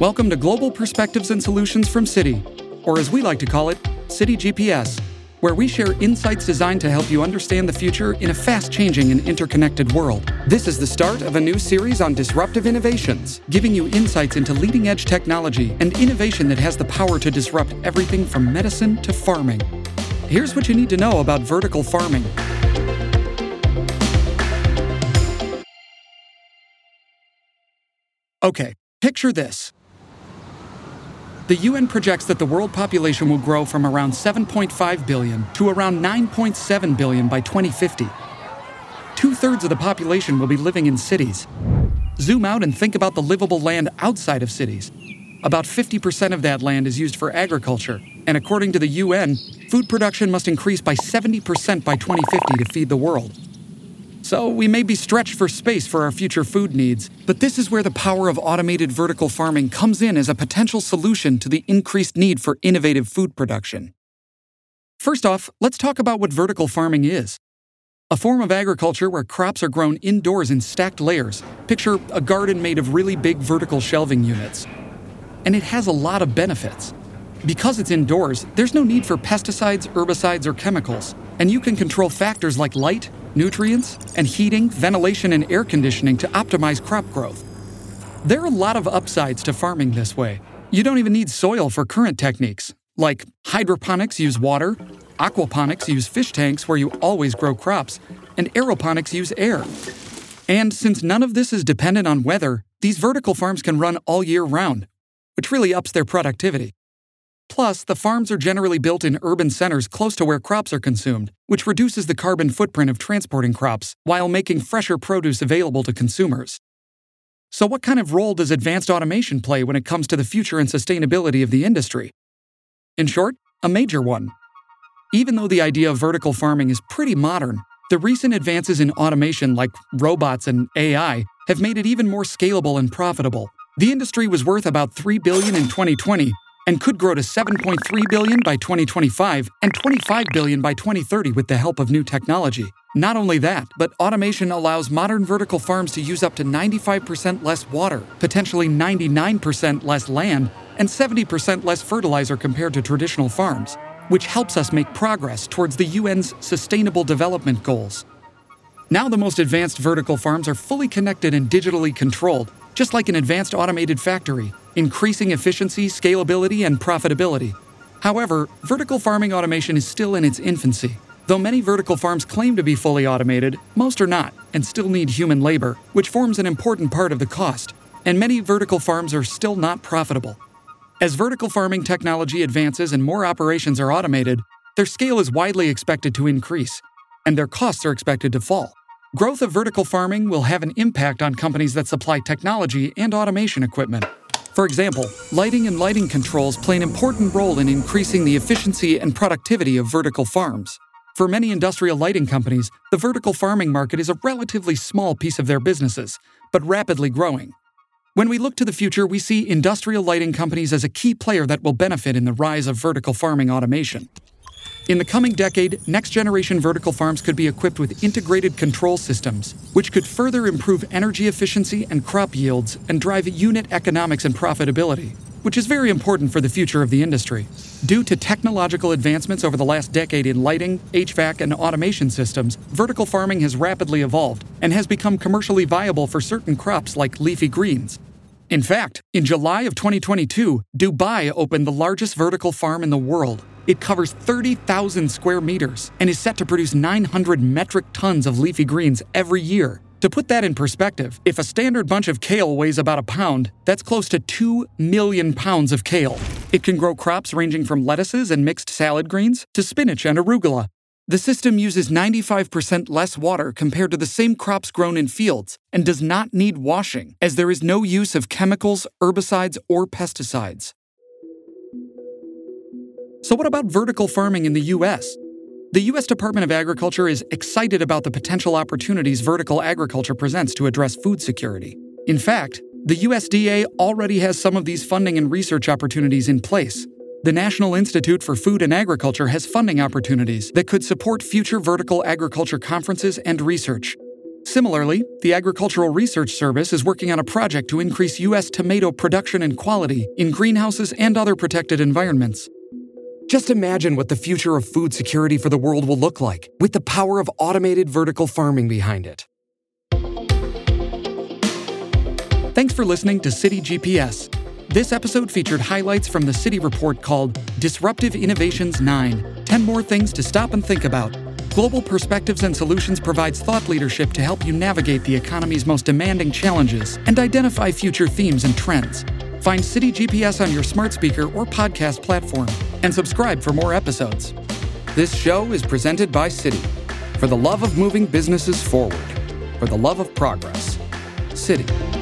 Welcome to Global Perspectives and Solutions from Citi, or as we like to call it, Citi GPS, where we share insights designed to help you understand the future in a fast changing and interconnected world. This is the start of a new series on disruptive innovations, giving you insights into leading edge technology and innovation that has the power to disrupt everything from medicine to farming. Here's what you need to know about vertical farming. Okay, picture this. The UN projects that the world population will grow from around 7.5 billion to around 9.7 billion by 2050. Two thirds of the population will be living in cities. Zoom out and think about the livable land outside of cities. About 50% of that land is used for agriculture, and according to the UN, food production must increase by 70% by 2050 to feed the world. So we may be stretched for space for our future food needs, but this is where the power of automated vertical farming comes in as a potential solution to the increased need for innovative food production. First off, let's talk about what vertical farming is. A form of agriculture where crops are grown indoors in stacked layers. Picture a garden made of really big vertical shelving units. And it has a lot of benefits. Because it's indoors, there's no need for pesticides, herbicides, or chemicals, and you can control factors like light, nutrients, and heating, ventilation, and air conditioning to optimize crop growth. There are a lot of upsides to farming this way. You don't even need soil for current techniques, like hydroponics use water, aquaponics use fish tanks where you always grow crops, and aeroponics use air. And since none of this is dependent on weather, these vertical farms can run all year round, which really ups their productivity. Plus, the farms are generally built in urban centers close to where crops are consumed, which reduces the carbon footprint of transporting crops while making fresher produce available to consumers. So, what kind of role does advanced automation play when it comes to the future and sustainability of the industry? In short, a major one. Even though the idea of vertical farming is pretty modern, the recent advances in automation like robots and AI have made it even more scalable and profitable. The industry was worth about 3 billion in 2020 and could grow to 7.3 billion by 2025 and 25 billion by 2030 with the help of new technology. Not only that, but automation allows modern vertical farms to use up to 95% less water, potentially 99% less land, and 70% less fertilizer compared to traditional farms, which helps us make progress towards the UN's Sustainable Development Goals. Now, the most advanced vertical farms are fully connected and digitally controlled, just like an advanced automated factory, increasing efficiency, scalability, and profitability. However, vertical farming automation is still in its infancy. Though many vertical farms claim to be fully automated, most are not and still need human labor, which forms an important part of the cost. And many vertical farms are still not profitable. As vertical farming technology advances and more operations are automated, their scale is widely expected to increase, and their costs are expected to fall. Growth of vertical farming will have an impact on companies that supply technology and automation equipment. For example, lighting and lighting controls play an important role in increasing the efficiency and productivity of vertical farms. For many industrial lighting companies, the vertical farming market is a relatively small piece of their businesses, but rapidly growing. When we look to the future, we see industrial lighting companies as a key player that will benefit in the rise of vertical farming automation. In the coming decade, next generation vertical farms could be equipped with integrated control systems, which could further improve energy efficiency and crop yields and drive unit economics and profitability, which is very important for the future of the industry. Due to technological advancements over the last decade in lighting, HVAC, and automation systems, vertical farming has rapidly evolved and has become commercially viable for certain crops like leafy greens. In fact, in July of 2022, Dubai opened the largest vertical farm in the world it covers 30,000 square meters and is set to produce 900 metric tons of leafy greens every year. To put that in perspective, if a standard bunch of kale weighs about a pound, that's close to 2 million pounds of kale. It can grow crops ranging from lettuces and mixed salad greens to spinach and arugula. The system uses 95% less water compared to the same crops grown in fields and does not need washing, as there is no use of chemicals, herbicides, or pesticides. So, what about vertical farming in the US? The U.S. Department of Agriculture is excited about the potential opportunities vertical agriculture presents to address food security. In fact, the USDA already has some of these funding and research opportunities in place. The National Institute for Food and Agriculture has funding opportunities that could support future vertical agriculture conferences and research. Similarly, the Agricultural Research Service is working on a project to increase U.S. tomato production and quality in greenhouses and other protected environments. Just imagine what the future of food security for the world will look like with the power of automated vertical farming behind it. Thanks for listening to Citi GPS. This episode featured highlights from the Citi report called Disruptive Innovations 9 10 More Things to Stop and Think About Global Perspectives and Solutions provides thought leadership to help you navigate the economy's most demanding challenges and identify future themes and trends. Find Citi GPS on your smart speaker or podcast platform and subscribe for more episodes. This show is presented by Citi for the love of moving businesses forward, for the love of progress. Citi.